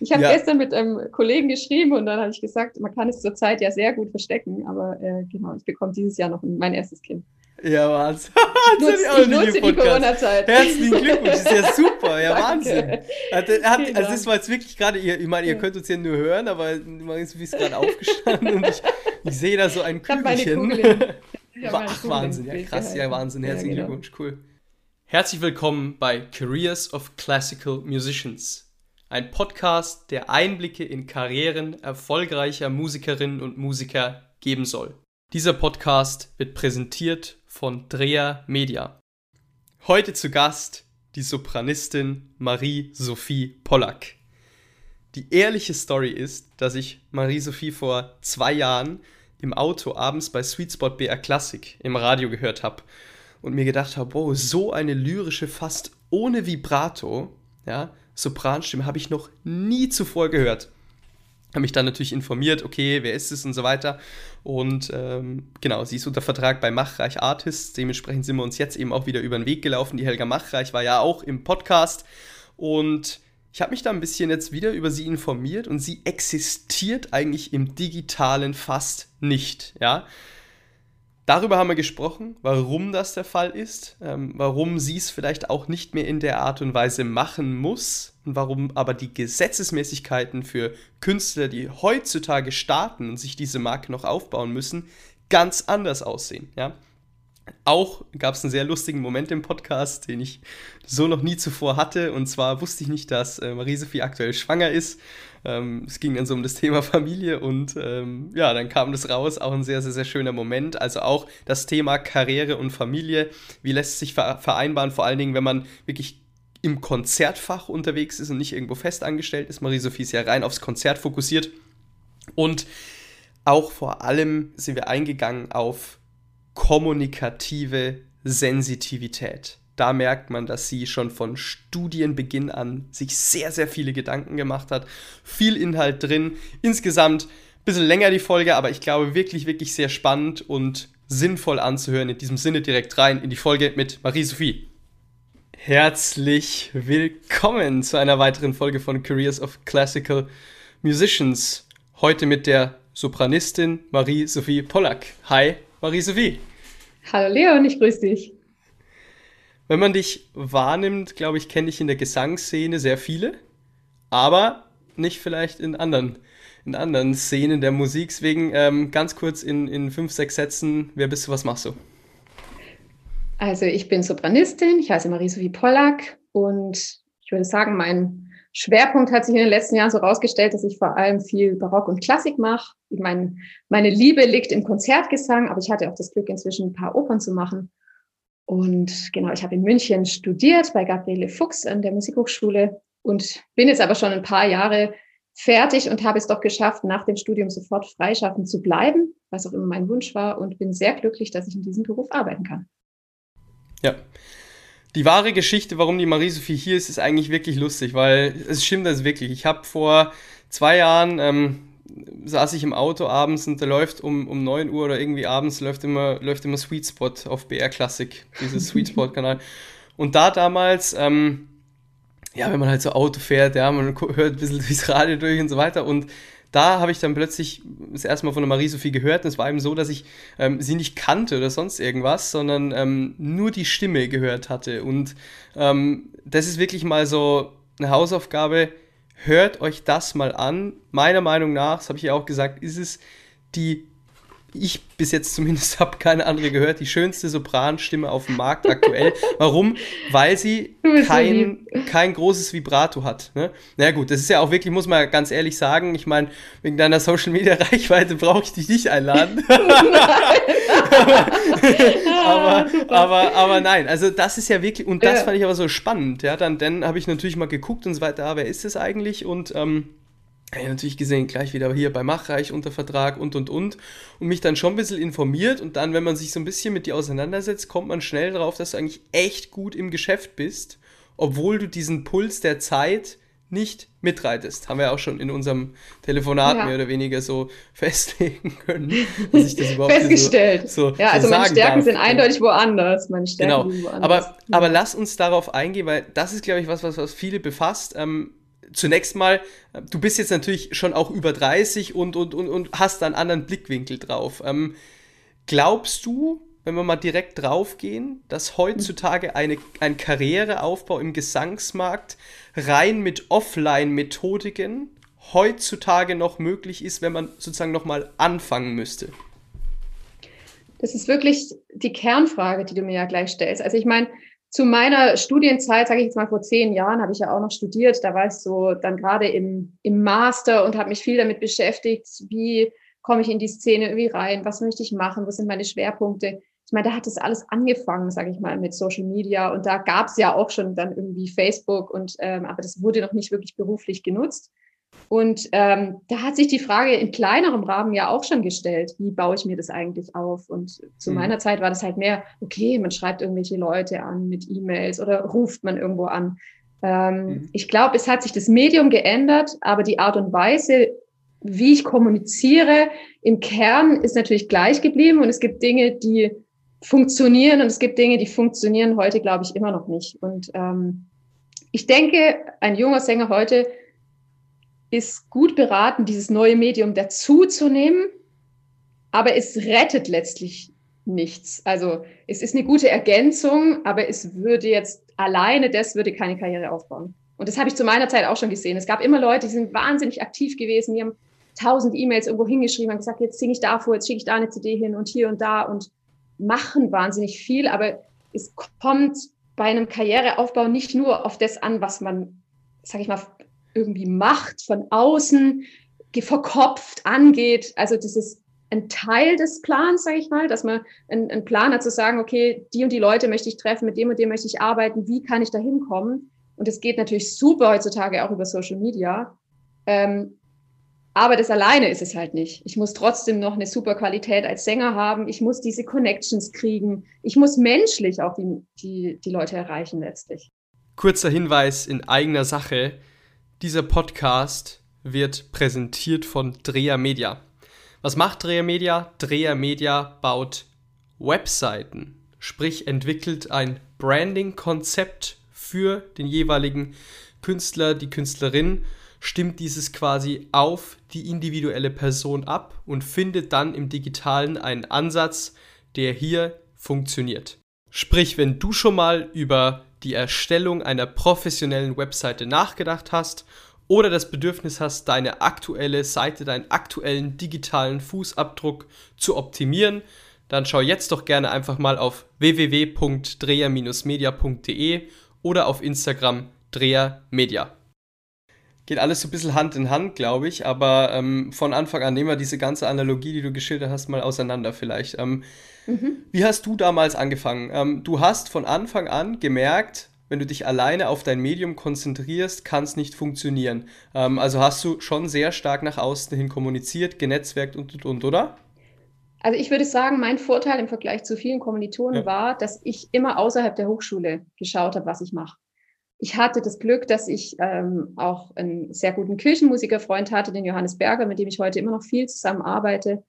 Ich habe ja. gestern mit einem Kollegen geschrieben und dann habe ich gesagt, man kann es zurzeit ja sehr gut verstecken, aber äh, genau, ich bekomme dieses Jahr noch mein erstes Kind. Ja, Wahnsinn. ich nutze, ich nutze die Corona-Zeit. Herzlichen Glückwunsch, das ist ja super, ja Wahnsinn. Hat, hat, also das war jetzt wirklich gerade, ich meine, ihr könnt uns ja nur hören, aber Marie-Sophie ist gerade aufgestanden und ich, ich sehe da so ein Kügelchen. Ach, Wahnsinn, ja krass, ja Wahnsinn, herzlichen ja, genau. Glückwunsch, cool. Herzlich willkommen bei Careers of Classical Musicians, ein Podcast, der Einblicke in Karrieren erfolgreicher Musikerinnen und Musiker geben soll. Dieser Podcast wird präsentiert von Drea Media. Heute zu Gast die Sopranistin Marie-Sophie Pollack. Die ehrliche Story ist, dass ich Marie-Sophie vor zwei Jahren im Auto abends bei Sweet Spot BR Classic im Radio gehört habe und mir gedacht habe, wow, so eine lyrische, fast ohne Vibrato, ja, Sopranstimme habe ich noch nie zuvor gehört habe mich dann natürlich informiert, okay, wer ist es und so weiter. Und ähm, genau, sie ist unter Vertrag bei Machreich Artists. Dementsprechend sind wir uns jetzt eben auch wieder über den Weg gelaufen. Die Helga Machreich war ja auch im Podcast. Und ich habe mich da ein bisschen jetzt wieder über sie informiert und sie existiert eigentlich im digitalen fast nicht, ja. Darüber haben wir gesprochen, warum das der Fall ist, ähm, warum sie es vielleicht auch nicht mehr in der Art und Weise machen muss und warum aber die Gesetzesmäßigkeiten für Künstler, die heutzutage starten und sich diese Marke noch aufbauen müssen, ganz anders aussehen. Ja? Auch gab es einen sehr lustigen Moment im Podcast, den ich so noch nie zuvor hatte. Und zwar wusste ich nicht, dass äh, Marie-Sophie aktuell schwanger ist. Ähm, es ging dann so um das Thema Familie und ähm, ja, dann kam das raus. Auch ein sehr, sehr, sehr schöner Moment. Also auch das Thema Karriere und Familie. Wie lässt es sich vereinbaren? Vor allen Dingen, wenn man wirklich im Konzertfach unterwegs ist und nicht irgendwo fest angestellt ist. Marie-Sophie ist ja rein aufs Konzert fokussiert. Und auch vor allem sind wir eingegangen auf kommunikative Sensitivität. Da merkt man, dass sie schon von Studienbeginn an sich sehr, sehr viele Gedanken gemacht hat. Viel Inhalt drin. Insgesamt ein bisschen länger die Folge, aber ich glaube wirklich, wirklich sehr spannend und sinnvoll anzuhören. In diesem Sinne direkt rein in die Folge mit Marie-Sophie. Herzlich willkommen zu einer weiteren Folge von Careers of Classical Musicians. Heute mit der Sopranistin Marie-Sophie Pollack. Hi, Marie-Sophie. Hallo Leon, ich grüße dich. Wenn man dich wahrnimmt, glaube ich, kenne ich in der Gesangsszene sehr viele, aber nicht vielleicht in anderen, in anderen Szenen der Musik. Deswegen ähm, ganz kurz in, in fünf, sechs Sätzen, wer bist du, was machst du? Also ich bin Sopranistin, ich heiße Marie-Sophie Pollack und ich würde sagen, mein Schwerpunkt hat sich in den letzten Jahren so rausgestellt, dass ich vor allem viel Barock und Klassik mache. Ich meine, meine Liebe liegt im Konzertgesang, aber ich hatte auch das Glück, inzwischen ein paar Opern zu machen. Und genau, ich habe in München studiert bei Gabriele Fuchs an der Musikhochschule und bin jetzt aber schon ein paar Jahre fertig und habe es doch geschafft, nach dem Studium sofort freischaffend zu bleiben, was auch immer mein Wunsch war und bin sehr glücklich, dass ich in diesem Beruf arbeiten kann. Ja, die wahre Geschichte, warum die Marie-Sophie hier ist, ist eigentlich wirklich lustig, weil es stimmt das wirklich. Ich habe vor zwei Jahren ähm, saß ich im Auto abends und da läuft um, um 9 Uhr oder irgendwie abends läuft immer, läuft immer Sweet Spot auf BR Classic, dieses Sweet Spot-Kanal. Und da damals, ähm, ja, wenn man halt so Auto fährt, ja, man hört ein bisschen durchs Radio durch und so weiter und da habe ich dann plötzlich das erste Mal von der Marie-Sophie gehört und es war eben so, dass ich ähm, sie nicht kannte oder sonst irgendwas, sondern ähm, nur die Stimme gehört hatte. Und ähm, das ist wirklich mal so eine Hausaufgabe. Hört euch das mal an. Meiner Meinung nach, das habe ich ja auch gesagt, ist es die ich bis jetzt zumindest habe keine andere gehört, die schönste Sopranstimme auf dem Markt aktuell. Warum? Weil sie kein, kein großes Vibrato hat. Ne? Na gut, das ist ja auch wirklich, muss man ganz ehrlich sagen, ich meine, wegen deiner Social Media Reichweite brauche ich dich nicht einladen. aber, aber, aber nein, also das ist ja wirklich, und das ja. fand ich aber so spannend, ja, dann, dann habe ich natürlich mal geguckt und so weiter, ah, wer ist das eigentlich? Und ähm, natürlich gesehen, gleich wieder hier bei Machreich unter Vertrag und und und und mich dann schon ein bisschen informiert und dann, wenn man sich so ein bisschen mit dir auseinandersetzt, kommt man schnell darauf, dass du eigentlich echt gut im Geschäft bist, obwohl du diesen Puls der Zeit nicht mitreitest. Haben wir auch schon in unserem Telefonat ja. mehr oder weniger so festlegen können, dass ich das überhaupt Festgestellt. So, so, ja, also so meine Stärken darf. sind eindeutig woanders. Meine Stärken genau. Woanders. Aber, aber lass uns darauf eingehen, weil das ist, glaube ich, was, was, was viele befasst. Ähm, zunächst mal, du bist jetzt natürlich schon auch über 30 und, und, und, und hast einen anderen Blickwinkel drauf. Ähm, glaubst du, wenn wir mal direkt draufgehen, dass heutzutage eine, ein Karriereaufbau im Gesangsmarkt rein mit Offline-Methodiken heutzutage noch möglich ist, wenn man sozusagen nochmal anfangen müsste? Das ist wirklich die Kernfrage, die du mir ja gleich stellst. Also ich meine, zu meiner Studienzeit, sage ich jetzt mal vor zehn Jahren, habe ich ja auch noch studiert. Da war ich so dann gerade im, im Master und habe mich viel damit beschäftigt, wie komme ich in die Szene irgendwie rein, was möchte ich machen, was sind meine Schwerpunkte. Ich meine, da hat das alles angefangen, sage ich mal, mit Social Media und da gab es ja auch schon dann irgendwie Facebook und ähm, aber das wurde noch nicht wirklich beruflich genutzt. Und ähm, da hat sich die Frage in kleinerem Rahmen ja auch schon gestellt, wie baue ich mir das eigentlich auf? Und zu mhm. meiner Zeit war das halt mehr, okay, man schreibt irgendwelche Leute an mit E-Mails oder ruft man irgendwo an. Ähm, mhm. Ich glaube, es hat sich das Medium geändert, aber die Art und Weise, wie ich kommuniziere, im Kern ist natürlich gleich geblieben. Und es gibt Dinge, die funktionieren und es gibt Dinge, die funktionieren heute, glaube ich, immer noch nicht. Und ähm, ich denke, ein junger Sänger heute ist gut beraten, dieses neue Medium dazuzunehmen, aber es rettet letztlich nichts. Also es ist eine gute Ergänzung, aber es würde jetzt alleine, das würde keine Karriere aufbauen. Und das habe ich zu meiner Zeit auch schon gesehen. Es gab immer Leute, die sind wahnsinnig aktiv gewesen, die haben tausend E-Mails irgendwo hingeschrieben, haben gesagt, jetzt singe ich da vor, jetzt schicke ich da eine CD hin und hier und da und machen wahnsinnig viel, aber es kommt bei einem Karriereaufbau nicht nur auf das an, was man, sag ich mal, irgendwie Macht von außen verkopft angeht. Also das ist ein Teil des Plans, sage ich mal, dass man einen, einen Plan hat zu sagen, okay, die und die Leute möchte ich treffen, mit dem und dem möchte ich arbeiten, wie kann ich da hinkommen? Und das geht natürlich super heutzutage auch über Social Media. Ähm, aber das alleine ist es halt nicht. Ich muss trotzdem noch eine super Qualität als Sänger haben. Ich muss diese Connections kriegen. Ich muss menschlich auch die, die, die Leute erreichen letztlich. Kurzer Hinweis in eigener Sache. Dieser Podcast wird präsentiert von Dreher Media. Was macht Dreher Media? Dreher Media baut Webseiten, sprich entwickelt ein Branding-Konzept für den jeweiligen Künstler, die Künstlerin, stimmt dieses quasi auf die individuelle Person ab und findet dann im digitalen einen Ansatz, der hier funktioniert. Sprich, wenn du schon mal über die Erstellung einer professionellen Webseite nachgedacht hast oder das Bedürfnis hast, deine aktuelle Seite, deinen aktuellen digitalen Fußabdruck zu optimieren, dann schau jetzt doch gerne einfach mal auf www.dreher-media.de oder auf Instagram drehermedia. Geht alles so ein bisschen Hand in Hand, glaube ich, aber ähm, von Anfang an nehmen wir diese ganze Analogie, die du geschildert hast, mal auseinander vielleicht. Ähm, Mhm. Wie hast du damals angefangen? Ähm, du hast von Anfang an gemerkt, wenn du dich alleine auf dein Medium konzentrierst, kann es nicht funktionieren. Ähm, also hast du schon sehr stark nach außen hin kommuniziert, genetzwerkt und und und, oder? Also ich würde sagen, mein Vorteil im Vergleich zu vielen Kommilitonen ja. war, dass ich immer außerhalb der Hochschule geschaut habe, was ich mache. Ich hatte das Glück, dass ich ähm, auch einen sehr guten Kirchenmusikerfreund hatte, den Johannes Berger, mit dem ich heute immer noch viel zusammenarbeite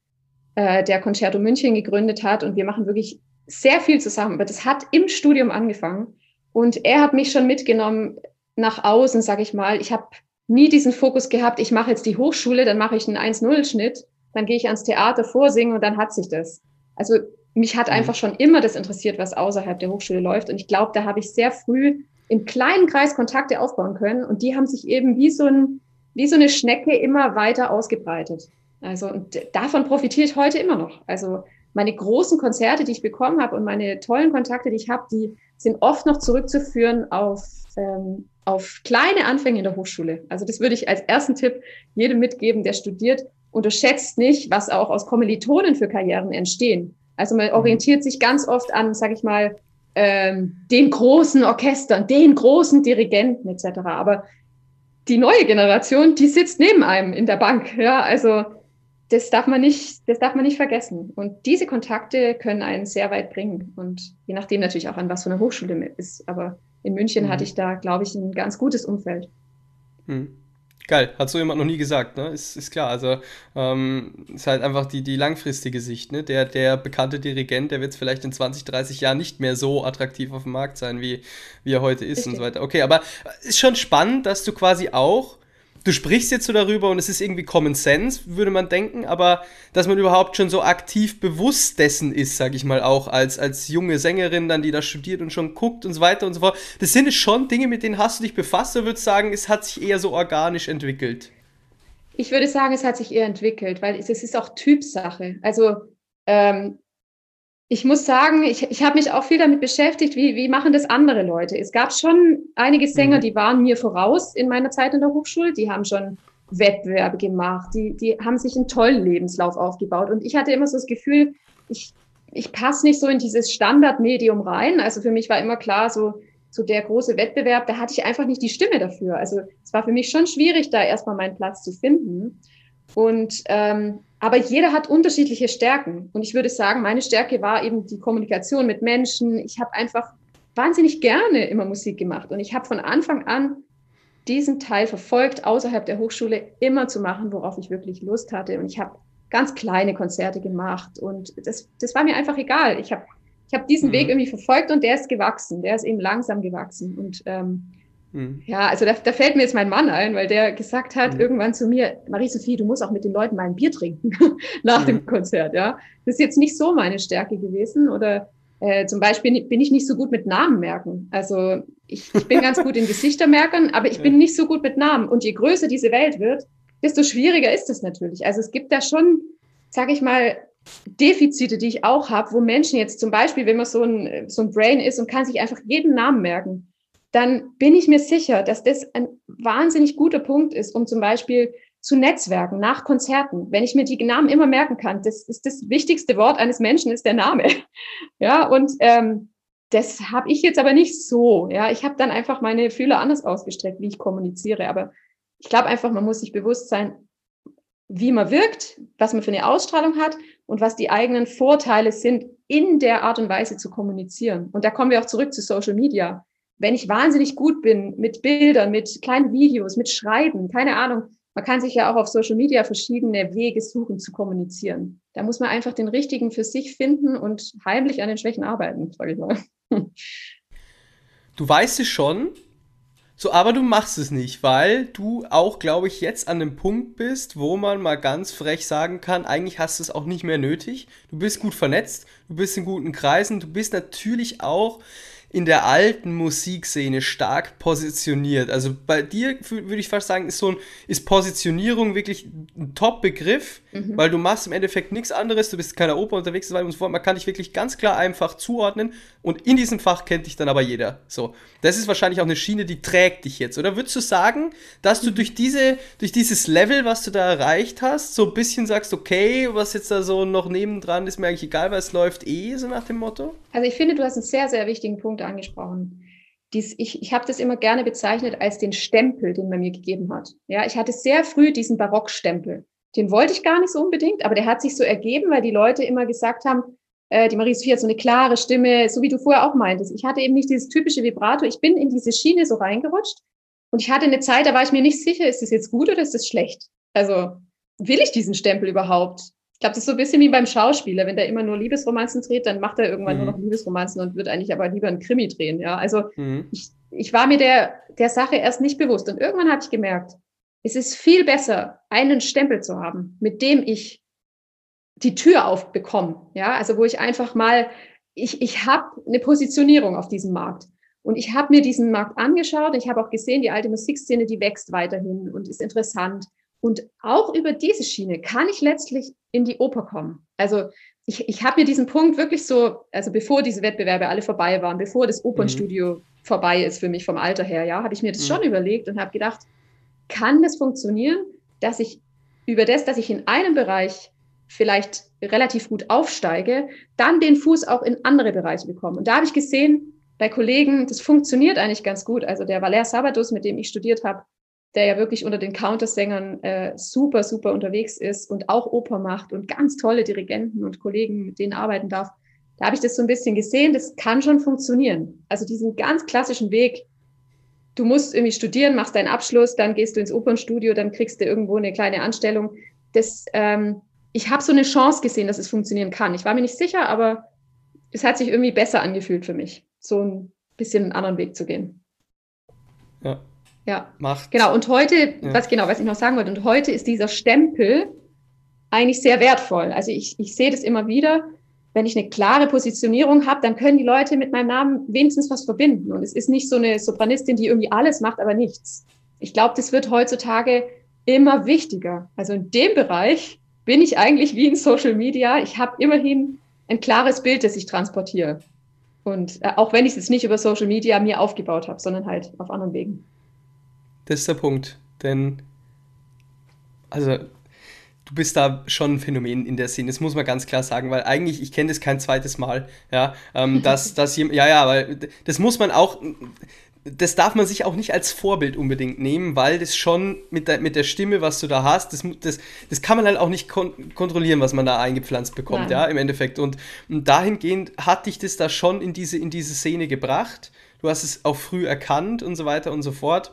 äh, der Concerto München gegründet hat. Und wir machen wirklich sehr viel zusammen. Aber das hat im Studium angefangen. Und er hat mich schon mitgenommen nach außen, sage ich mal. Ich habe nie diesen Fokus gehabt, ich mache jetzt die Hochschule, dann mache ich einen 1-0-Schnitt, dann gehe ich ans Theater vorsingen und dann hat sich das. Also mich hat mhm. einfach schon immer das interessiert, was außerhalb der Hochschule läuft. Und ich glaube, da habe ich sehr früh im kleinen Kreis Kontakte aufbauen können. Und die haben sich eben wie so, ein, wie so eine Schnecke immer weiter ausgebreitet. Also und davon profitiere ich heute immer noch. Also meine großen Konzerte, die ich bekommen habe und meine tollen Kontakte, die ich habe, die sind oft noch zurückzuführen auf, ähm, auf kleine Anfänge in der Hochschule. Also das würde ich als ersten Tipp jedem mitgeben, der studiert. Unterschätzt nicht, was auch aus Kommilitonen für Karrieren entstehen. Also man mhm. orientiert sich ganz oft an, sage ich mal, ähm, den großen Orchestern, den großen Dirigenten etc. Aber die neue Generation, die sitzt neben einem in der Bank. Ja, also das darf man nicht, das darf man nicht vergessen. Und diese Kontakte können einen sehr weit bringen. Und je nachdem natürlich auch an was für eine Hochschule ist. Aber in München mhm. hatte ich da, glaube ich, ein ganz gutes Umfeld. Mhm. Geil, hat so jemand noch nie gesagt, ne? Ist, ist klar. Also ähm, ist halt einfach die, die langfristige Sicht, ne? Der, der bekannte Dirigent, der wird vielleicht in 20, 30 Jahren nicht mehr so attraktiv auf dem Markt sein, wie, wie er heute ist Richtig. und so weiter. Okay, aber ist schon spannend, dass du quasi auch du sprichst jetzt so darüber und es ist irgendwie Common Sense, würde man denken, aber dass man überhaupt schon so aktiv bewusst dessen ist, sag ich mal, auch als, als junge Sängerin dann, die da studiert und schon guckt und so weiter und so fort. Das sind schon Dinge, mit denen hast du dich befasst, oder würdest sagen, es hat sich eher so organisch entwickelt? Ich würde sagen, es hat sich eher entwickelt, weil es, es ist auch Typsache. Also ähm, ich muss sagen, ich, ich habe mich auch viel damit beschäftigt, wie, wie machen das andere Leute. Es gab schon einige Sänger, mhm. die waren mir voraus in meiner Zeit in der Hochschule, die haben schon Wettbewerbe gemacht, die, die haben sich einen tollen Lebenslauf aufgebaut. Und ich hatte immer so das Gefühl, ich, ich passe nicht so in dieses Standardmedium rein. Also für mich war immer klar, so, so der große Wettbewerb, da hatte ich einfach nicht die Stimme dafür. Also es war für mich schon schwierig, da erstmal meinen Platz zu finden. Und ähm, aber jeder hat unterschiedliche Stärken. Und ich würde sagen, meine Stärke war eben die Kommunikation mit Menschen. Ich habe einfach wahnsinnig gerne immer Musik gemacht. Und ich habe von Anfang an diesen Teil verfolgt, außerhalb der Hochschule immer zu machen, worauf ich wirklich Lust hatte. Und ich habe ganz kleine Konzerte gemacht. Und das, das war mir einfach egal. Ich habe ich hab diesen mhm. Weg irgendwie verfolgt und der ist gewachsen. Der ist eben langsam gewachsen. Und ähm, Mhm. Ja, also da, da, fällt mir jetzt mein Mann ein, weil der gesagt hat mhm. irgendwann zu mir, Marie-Sophie, du musst auch mit den Leuten mal ein Bier trinken nach mhm. dem Konzert. Ja, das ist jetzt nicht so meine Stärke gewesen. Oder äh, zum Beispiel bin ich nicht so gut mit Namen merken. Also ich, ich bin ganz gut in Gesichter merken, aber ich bin nicht so gut mit Namen. Und je größer diese Welt wird, desto schwieriger ist es natürlich. Also es gibt da schon, sage ich mal, Defizite, die ich auch habe, wo Menschen jetzt zum Beispiel, wenn man so ein, so ein Brain ist und kann sich einfach jeden Namen merken, dann bin ich mir sicher, dass das ein wahnsinnig guter Punkt ist, um zum Beispiel zu Netzwerken nach Konzerten. Wenn ich mir die Namen immer merken kann, das ist das wichtigste Wort eines Menschen, ist der Name. Ja, und ähm, das habe ich jetzt aber nicht so. Ja, ich habe dann einfach meine Fühler anders ausgestreckt, wie ich kommuniziere. Aber ich glaube einfach, man muss sich bewusst sein, wie man wirkt, was man für eine Ausstrahlung hat und was die eigenen Vorteile sind, in der Art und Weise zu kommunizieren. Und da kommen wir auch zurück zu Social Media wenn ich wahnsinnig gut bin mit Bildern, mit kleinen Videos, mit Schreiben, keine Ahnung, man kann sich ja auch auf Social Media verschiedene Wege suchen zu kommunizieren. Da muss man einfach den richtigen für sich finden und heimlich an den Schwächen arbeiten, sage ich mal. Du weißt es schon, so, aber du machst es nicht, weil du auch, glaube ich, jetzt an dem Punkt bist, wo man mal ganz frech sagen kann, eigentlich hast du es auch nicht mehr nötig. Du bist gut vernetzt, du bist in guten Kreisen, du bist natürlich auch in der alten Musikszene stark positioniert. Also bei dir würde ich fast sagen, ist so ein, ist Positionierung wirklich ein Top-Begriff, mhm. weil du machst im Endeffekt nichts anderes, du bist keiner Oper unterwegs und so fort. Man kann dich wirklich ganz klar einfach zuordnen und in diesem Fach kennt dich dann aber jeder. So. Das ist wahrscheinlich auch eine Schiene, die trägt dich jetzt. Oder würdest du sagen, dass du mhm. durch diese, durch dieses Level, was du da erreicht hast, so ein bisschen sagst, okay, was jetzt da so noch nebendran ist, mir eigentlich egal, weil es läuft eh, so nach dem Motto? Also ich finde, du hast einen sehr, sehr wichtigen Punkt angesprochen. Dies, ich ich habe das immer gerne bezeichnet als den Stempel, den man mir gegeben hat. Ja, ich hatte sehr früh diesen Barockstempel. Den wollte ich gar nicht so unbedingt, aber der hat sich so ergeben, weil die Leute immer gesagt haben, äh, die Marie Sophie hat so eine klare Stimme, so wie du vorher auch meintest. Ich hatte eben nicht dieses typische Vibrato. Ich bin in diese Schiene so reingerutscht und ich hatte eine Zeit, da war ich mir nicht sicher, ist das jetzt gut oder ist das schlecht? Also will ich diesen Stempel überhaupt? Glaube, das ist so ein bisschen wie beim Schauspieler. Wenn der immer nur Liebesromanzen dreht, dann macht er irgendwann mhm. nur noch Liebesromanzen und wird eigentlich aber lieber einen Krimi drehen. Ja, also mhm. ich, ich war mir der, der Sache erst nicht bewusst. Und irgendwann habe ich gemerkt, es ist viel besser, einen Stempel zu haben, mit dem ich die Tür aufbekomme. Ja, also wo ich einfach mal, ich, ich habe eine Positionierung auf diesem Markt. Und ich habe mir diesen Markt angeschaut. Ich habe auch gesehen, die alte Musikszene, die wächst weiterhin und ist interessant. Und auch über diese Schiene kann ich letztlich in die Oper kommen. Also ich, ich habe mir diesen Punkt wirklich so, also bevor diese Wettbewerbe alle vorbei waren, bevor das Opernstudio mhm. vorbei ist für mich vom Alter her, ja, habe ich mir das mhm. schon überlegt und habe gedacht, kann das funktionieren, dass ich über das, dass ich in einem Bereich vielleicht relativ gut aufsteige, dann den Fuß auch in andere Bereiche bekomme. Und da habe ich gesehen, bei Kollegen, das funktioniert eigentlich ganz gut. Also der Valer Sabatus, mit dem ich studiert habe, der ja wirklich unter den Countersängern äh, super, super unterwegs ist und auch Oper macht und ganz tolle Dirigenten und Kollegen, mit denen arbeiten darf. Da habe ich das so ein bisschen gesehen, das kann schon funktionieren. Also diesen ganz klassischen Weg, du musst irgendwie studieren, machst deinen Abschluss, dann gehst du ins Opernstudio, dann kriegst du irgendwo eine kleine Anstellung. Das, ähm, ich habe so eine Chance gesehen, dass es funktionieren kann. Ich war mir nicht sicher, aber es hat sich irgendwie besser angefühlt für mich, so ein bisschen einen anderen Weg zu gehen. Ja. Ja. Macht. Genau. Und heute, ja. was genau, was ich noch sagen wollte, und heute ist dieser Stempel eigentlich sehr wertvoll. Also ich, ich sehe das immer wieder. Wenn ich eine klare Positionierung habe, dann können die Leute mit meinem Namen wenigstens was verbinden. Und es ist nicht so eine Sopranistin, die irgendwie alles macht, aber nichts. Ich glaube, das wird heutzutage immer wichtiger. Also in dem Bereich bin ich eigentlich wie in Social Media. Ich habe immerhin ein klares Bild, das ich transportiere. Und äh, auch wenn ich es jetzt nicht über Social Media mir aufgebaut habe, sondern halt auf anderen Wegen. Das ist der Punkt. Denn, also, du bist da schon ein Phänomen in der Szene, das muss man ganz klar sagen, weil eigentlich, ich kenne das kein zweites Mal, ja, ähm, dass, dass ja, ja, weil das muss man auch, das darf man sich auch nicht als Vorbild unbedingt nehmen, weil das schon mit der, mit der Stimme, was du da hast, das, das, das kann man halt auch nicht kon kontrollieren, was man da eingepflanzt bekommt, Nein. ja, im Endeffekt. Und, und dahingehend hat dich das da schon in diese, in diese Szene gebracht. Du hast es auch früh erkannt und so weiter und so fort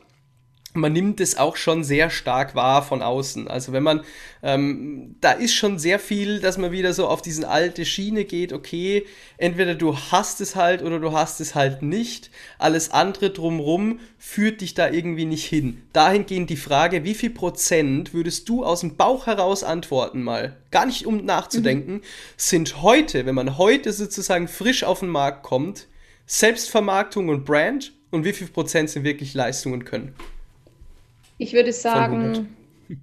man nimmt es auch schon sehr stark wahr von außen. Also wenn man, ähm, da ist schon sehr viel, dass man wieder so auf diesen alte Schiene geht, okay, entweder du hast es halt oder du hast es halt nicht. Alles andere drumrum führt dich da irgendwie nicht hin. Dahingehend die Frage, wie viel Prozent würdest du aus dem Bauch heraus antworten mal, gar nicht um nachzudenken, mhm. sind heute, wenn man heute sozusagen frisch auf den Markt kommt, Selbstvermarktung und Brand und wie viel Prozent sind wirklich Leistung und Können? Ich würde sagen,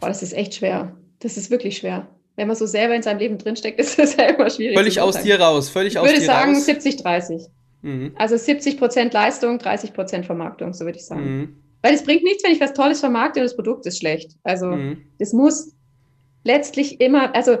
boah, das ist echt schwer. Das ist wirklich schwer. Wenn man so selber in seinem Leben drinsteckt, ist das ja immer schwierig. Völlig aus dir raus, völlig ich aus dir raus. Ich würde sagen 70-30. Mhm. Also 70 Prozent Leistung, 30 Prozent Vermarktung, so würde ich sagen. Mhm. Weil es bringt nichts, wenn ich was Tolles vermarkte und das Produkt ist schlecht. Also mhm. das muss letztlich immer, also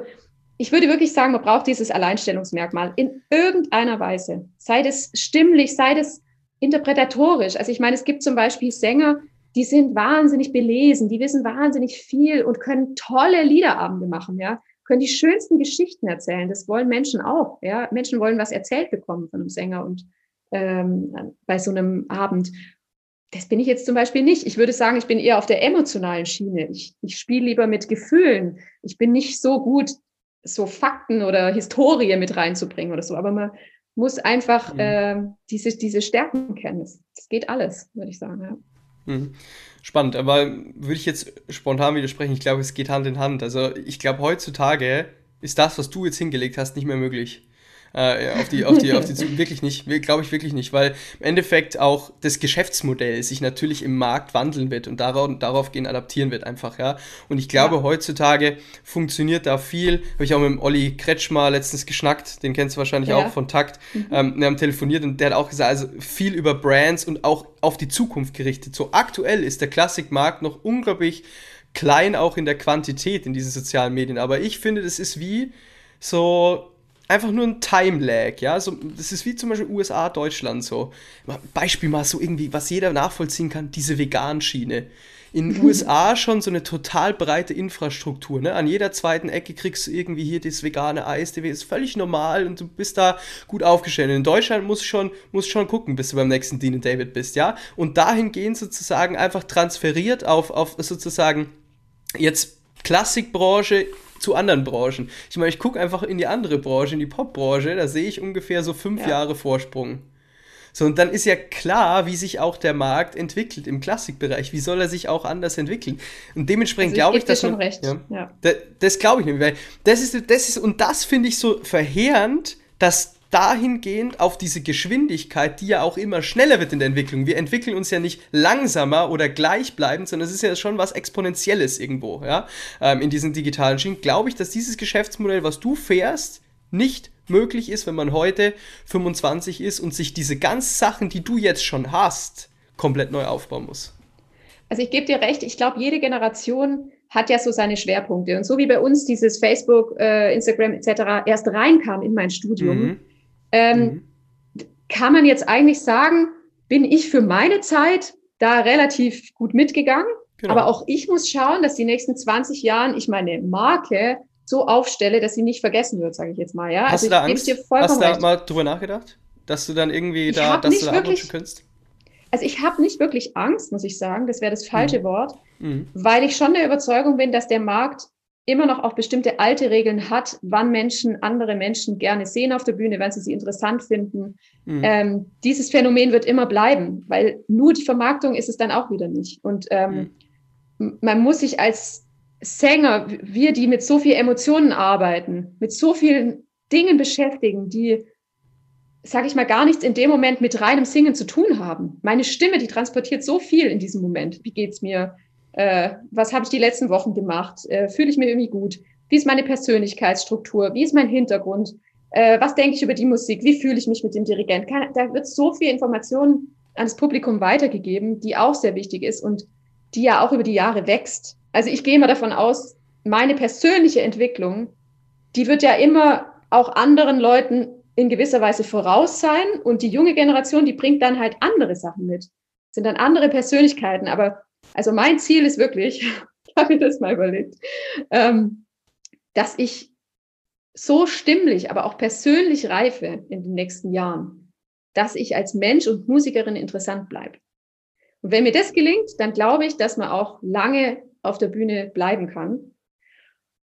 ich würde wirklich sagen, man braucht dieses Alleinstellungsmerkmal in irgendeiner Weise. Sei das stimmlich, sei das interpretatorisch. Also ich meine, es gibt zum Beispiel Sänger, die sind wahnsinnig belesen, die wissen wahnsinnig viel und können tolle Liederabende machen, ja, können die schönsten Geschichten erzählen. Das wollen Menschen auch, ja. Menschen wollen was erzählt bekommen von einem Sänger und ähm, bei so einem Abend. Das bin ich jetzt zum Beispiel nicht. Ich würde sagen, ich bin eher auf der emotionalen Schiene. Ich, ich spiele lieber mit Gefühlen. Ich bin nicht so gut, so Fakten oder Historie mit reinzubringen oder so. Aber man, muss einfach mhm. äh, diese, diese Stärken kennen. Das, das geht alles, würde ich sagen. Ja. Mhm. Spannend, aber würde ich jetzt spontan widersprechen, ich glaube, es geht Hand in Hand. Also ich glaube, heutzutage ist das, was du jetzt hingelegt hast, nicht mehr möglich äh, auf die, auf die, auf die wirklich nicht, glaube ich wirklich nicht, weil im Endeffekt auch das Geschäftsmodell sich natürlich im Markt wandeln wird und darauf, darauf gehen adaptieren wird einfach, ja. Und ich glaube, ja. heutzutage funktioniert da viel, habe ich auch mit dem Olli Kretschmer letztens geschnackt, den kennst du wahrscheinlich ja. auch von Takt, mhm. ähm, wir haben telefoniert und der hat auch gesagt, also viel über Brands und auch auf die Zukunft gerichtet. So aktuell ist der Klassikmarkt noch unglaublich klein auch in der Quantität in diesen sozialen Medien, aber ich finde, das ist wie so einfach nur ein Time-Lag, ja. So, das ist wie zum Beispiel USA, Deutschland so. Beispiel mal so irgendwie, was jeder nachvollziehen kann, diese Vegan-Schiene. In den USA schon so eine total breite Infrastruktur. Ne? An jeder zweiten Ecke kriegst du irgendwie hier das vegane Eis, der ist völlig normal und du bist da gut aufgestellt. In Deutschland musst du schon, musst schon gucken, bis du beim nächsten Dean David bist, ja. Und dahingehend sozusagen einfach transferiert auf, auf sozusagen jetzt Klassikbranche zu anderen Branchen. Ich meine, ich gucke einfach in die andere Branche, in die Popbranche, da sehe ich ungefähr so fünf ja. Jahre Vorsprung. So, und dann ist ja klar, wie sich auch der Markt entwickelt im Klassikbereich. Wie soll er sich auch anders entwickeln? Und dementsprechend also glaube ich, dass. schon man, recht. Ja, ja. Das, das glaube ich nicht, weil das ist, das ist, und das finde ich so verheerend, dass dahingehend auf diese Geschwindigkeit, die ja auch immer schneller wird in der Entwicklung. Wir entwickeln uns ja nicht langsamer oder gleichbleibend, sondern es ist ja schon was Exponentielles irgendwo, ja, ähm, in diesen digitalen Schienen. Glaube ich, dass dieses Geschäftsmodell, was du fährst, nicht möglich ist, wenn man heute 25 ist und sich diese ganzen Sachen, die du jetzt schon hast, komplett neu aufbauen muss. Also ich gebe dir recht, ich glaube, jede Generation hat ja so seine Schwerpunkte. Und so wie bei uns dieses Facebook, äh, Instagram etc. erst reinkam in mein Studium, mhm ähm, mhm. Kann man jetzt eigentlich sagen, bin ich für meine Zeit da relativ gut mitgegangen. Genau. Aber auch ich muss schauen, dass die nächsten 20 Jahren ich meine Marke so aufstelle, dass sie nicht vergessen wird, sage ich jetzt mal. Ja? Hast also du da Angst? Hast du da recht. mal drüber nachgedacht? Dass du dann irgendwie ich da, dass du da abrutschen könntest? also ich habe nicht wirklich Angst, muss ich sagen, das wäre das falsche mhm. Wort, mhm. weil ich schon der Überzeugung bin, dass der Markt immer noch auch bestimmte alte Regeln hat, wann Menschen andere Menschen gerne sehen auf der Bühne, wenn sie sie interessant finden. Mhm. Ähm, dieses Phänomen wird immer bleiben, weil nur die Vermarktung ist es dann auch wieder nicht. Und ähm, mhm. man muss sich als Sänger, wir, die mit so viel Emotionen arbeiten, mit so vielen Dingen beschäftigen, die, sage ich mal, gar nichts in dem Moment mit reinem Singen zu tun haben. Meine Stimme, die transportiert so viel in diesem Moment. Wie geht's mir? Äh, was habe ich die letzten Wochen gemacht? Äh, Fühle ich mir irgendwie gut? Wie ist meine Persönlichkeitsstruktur? Wie ist mein Hintergrund? Äh, was denke ich über die Musik? Wie fühle ich mich mit dem Dirigent? Kann, da wird so viel Information ans Publikum weitergegeben, die auch sehr wichtig ist und die ja auch über die Jahre wächst. Also ich gehe mal davon aus, meine persönliche Entwicklung, die wird ja immer auch anderen Leuten in gewisser Weise voraus sein und die junge Generation, die bringt dann halt andere Sachen mit, sind dann andere Persönlichkeiten, aber also mein Ziel ist wirklich, ich habe mir das mal überlegt, ähm, dass ich so stimmlich, aber auch persönlich reife in den nächsten Jahren, dass ich als Mensch und Musikerin interessant bleibe. Und wenn mir das gelingt, dann glaube ich, dass man auch lange auf der Bühne bleiben kann.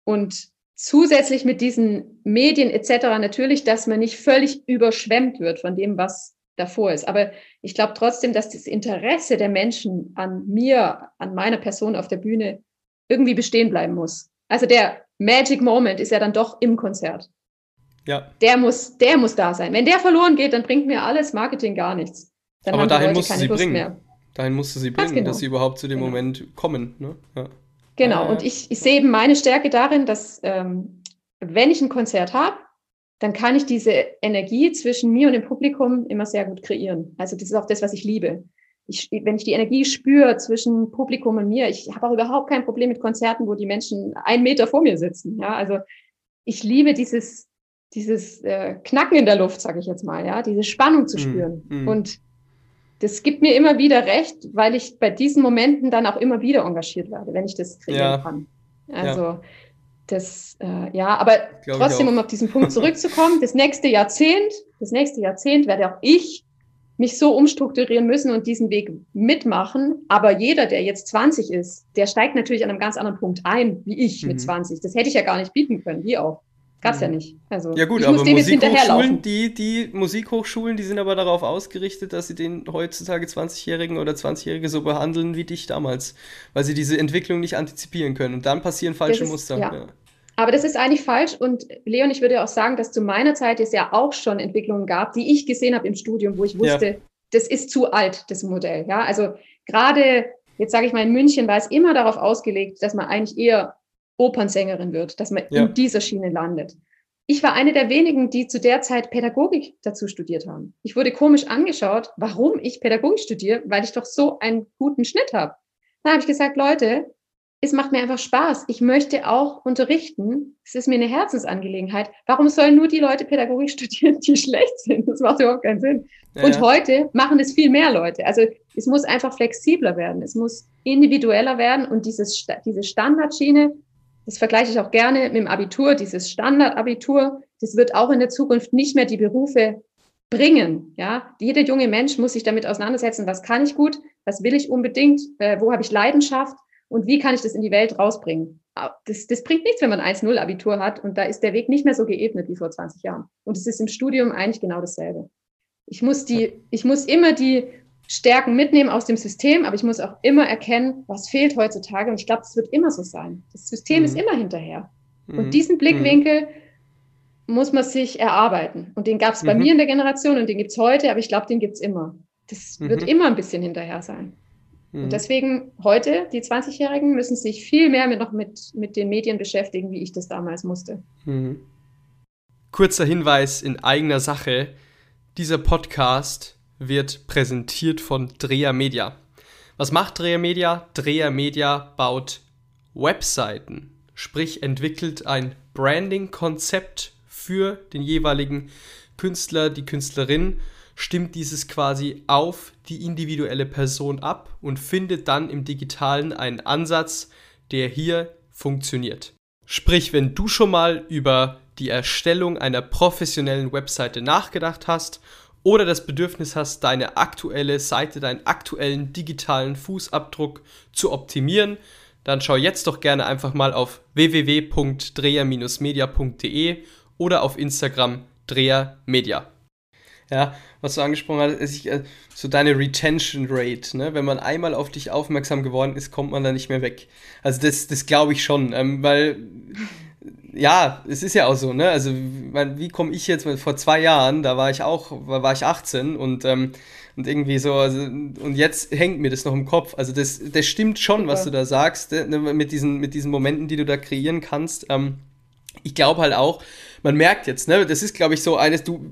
Und zusätzlich mit diesen Medien etc. natürlich, dass man nicht völlig überschwemmt wird von dem, was davor ist. Aber ich glaube trotzdem, dass das Interesse der Menschen an mir, an meiner Person auf der Bühne irgendwie bestehen bleiben muss. Also der Magic Moment ist ja dann doch im Konzert. Ja. Der muss, der muss da sein. Wenn der verloren geht, dann bringt mir alles Marketing gar nichts. Dann Aber dahin musst du sie Lust bringen. Mehr. Dahin musst du sie bringen, genau. dass sie überhaupt zu dem genau. Moment kommen. Ne? Ja. Genau. Und ich, ich sehe eben meine Stärke darin, dass ähm, wenn ich ein Konzert habe, dann kann ich diese Energie zwischen mir und dem Publikum immer sehr gut kreieren. Also das ist auch das, was ich liebe. Ich, wenn ich die Energie spüre zwischen Publikum und mir, ich habe auch überhaupt kein Problem mit Konzerten, wo die Menschen einen Meter vor mir sitzen. Ja, also ich liebe dieses dieses äh, Knacken in der Luft, sage ich jetzt mal, ja, diese Spannung zu mhm, spüren. Mm, mm. Und das gibt mir immer wieder recht, weil ich bei diesen Momenten dann auch immer wieder engagiert werde, wenn ich das kreieren ja. kann. Also ja. Das, äh, ja, aber Glaube trotzdem, um auf diesen Punkt zurückzukommen, das nächste Jahrzehnt, das nächste Jahrzehnt werde auch ich mich so umstrukturieren müssen und diesen Weg mitmachen. Aber jeder, der jetzt 20 ist, der steigt natürlich an einem ganz anderen Punkt ein, wie ich mhm. mit 20. Das hätte ich ja gar nicht bieten können, wie auch. Gab's ja mhm. nicht. Also, ja gut, aber Musikhochschulen, die, die Musikhochschulen, die sind aber darauf ausgerichtet, dass sie den heutzutage 20-Jährigen oder 20-Jährige so behandeln wie dich damals, weil sie diese Entwicklung nicht antizipieren können. Und dann passieren falsche ist, Muster. Ja. Ja. Aber das ist eigentlich falsch. Und Leon, ich würde auch sagen, dass zu meiner Zeit es ja auch schon Entwicklungen gab, die ich gesehen habe im Studium, wo ich wusste, ja. das ist zu alt, das Modell. Ja, also gerade jetzt sage ich mal in München war es immer darauf ausgelegt, dass man eigentlich eher Opernsängerin wird, dass man ja. in dieser Schiene landet. Ich war eine der wenigen, die zu der Zeit Pädagogik dazu studiert haben. Ich wurde komisch angeschaut, warum ich Pädagogik studiere, weil ich doch so einen guten Schnitt habe. Dann habe ich gesagt, Leute, es macht mir einfach Spaß. Ich möchte auch unterrichten. Es ist mir eine Herzensangelegenheit. Warum sollen nur die Leute Pädagogik studieren, die schlecht sind? Das macht überhaupt keinen Sinn. Ja, und heute machen es viel mehr Leute. Also es muss einfach flexibler werden. Es muss individueller werden und dieses, diese Standardschiene, das vergleiche ich auch gerne mit dem Abitur, dieses Standardabitur, das wird auch in der Zukunft nicht mehr die Berufe bringen. Ja, jeder junge Mensch muss sich damit auseinandersetzen, was kann ich gut, was will ich unbedingt, äh, wo habe ich Leidenschaft und wie kann ich das in die Welt rausbringen? Das, das bringt nichts, wenn man 1-0 Abitur hat und da ist der Weg nicht mehr so geebnet wie vor 20 Jahren. Und es ist im Studium eigentlich genau dasselbe. Ich muss die, ich muss immer die Stärken mitnehmen aus dem System, aber ich muss auch immer erkennen, was fehlt heutzutage. Und ich glaube, es wird immer so sein. Das System mhm. ist immer hinterher. Mhm. Und diesen Blickwinkel mhm. muss man sich erarbeiten. Und den gab es bei mhm. mir in der Generation und den gibt es heute, aber ich glaube, den gibt es immer. Das wird mhm. immer ein bisschen hinterher sein. Und deswegen heute, die 20-Jährigen müssen sich viel mehr mit, noch mit, mit den Medien beschäftigen, wie ich das damals musste. Mhm. Kurzer Hinweis in eigener Sache. Dieser Podcast wird präsentiert von Dreher Media. Was macht Dreher Media? Dreher Media baut Webseiten, sprich entwickelt ein Branding-Konzept für den jeweiligen Künstler, die Künstlerin stimmt dieses quasi auf die individuelle Person ab und findet dann im digitalen einen Ansatz, der hier funktioniert. Sprich, wenn du schon mal über die Erstellung einer professionellen Webseite nachgedacht hast oder das Bedürfnis hast, deine aktuelle Seite, deinen aktuellen digitalen Fußabdruck zu optimieren, dann schau jetzt doch gerne einfach mal auf www.dreher-media.de oder auf Instagram drehermedia. Ja, was du angesprochen hast, ist äh, so deine Retention Rate, ne? Wenn man einmal auf dich aufmerksam geworden ist, kommt man da nicht mehr weg. Also das, das glaube ich schon, ähm, weil ja, es ist ja auch so, ne? Also, wie komme ich jetzt vor zwei Jahren, da war ich auch, war ich 18 und, ähm, und irgendwie so, also, und jetzt hängt mir das noch im Kopf. Also, das, das stimmt schon, was du da sagst, ne? mit, diesen, mit diesen Momenten, die du da kreieren kannst. Ähm, ich glaube halt auch, man merkt jetzt, ne, das ist, glaube ich, so eines, du,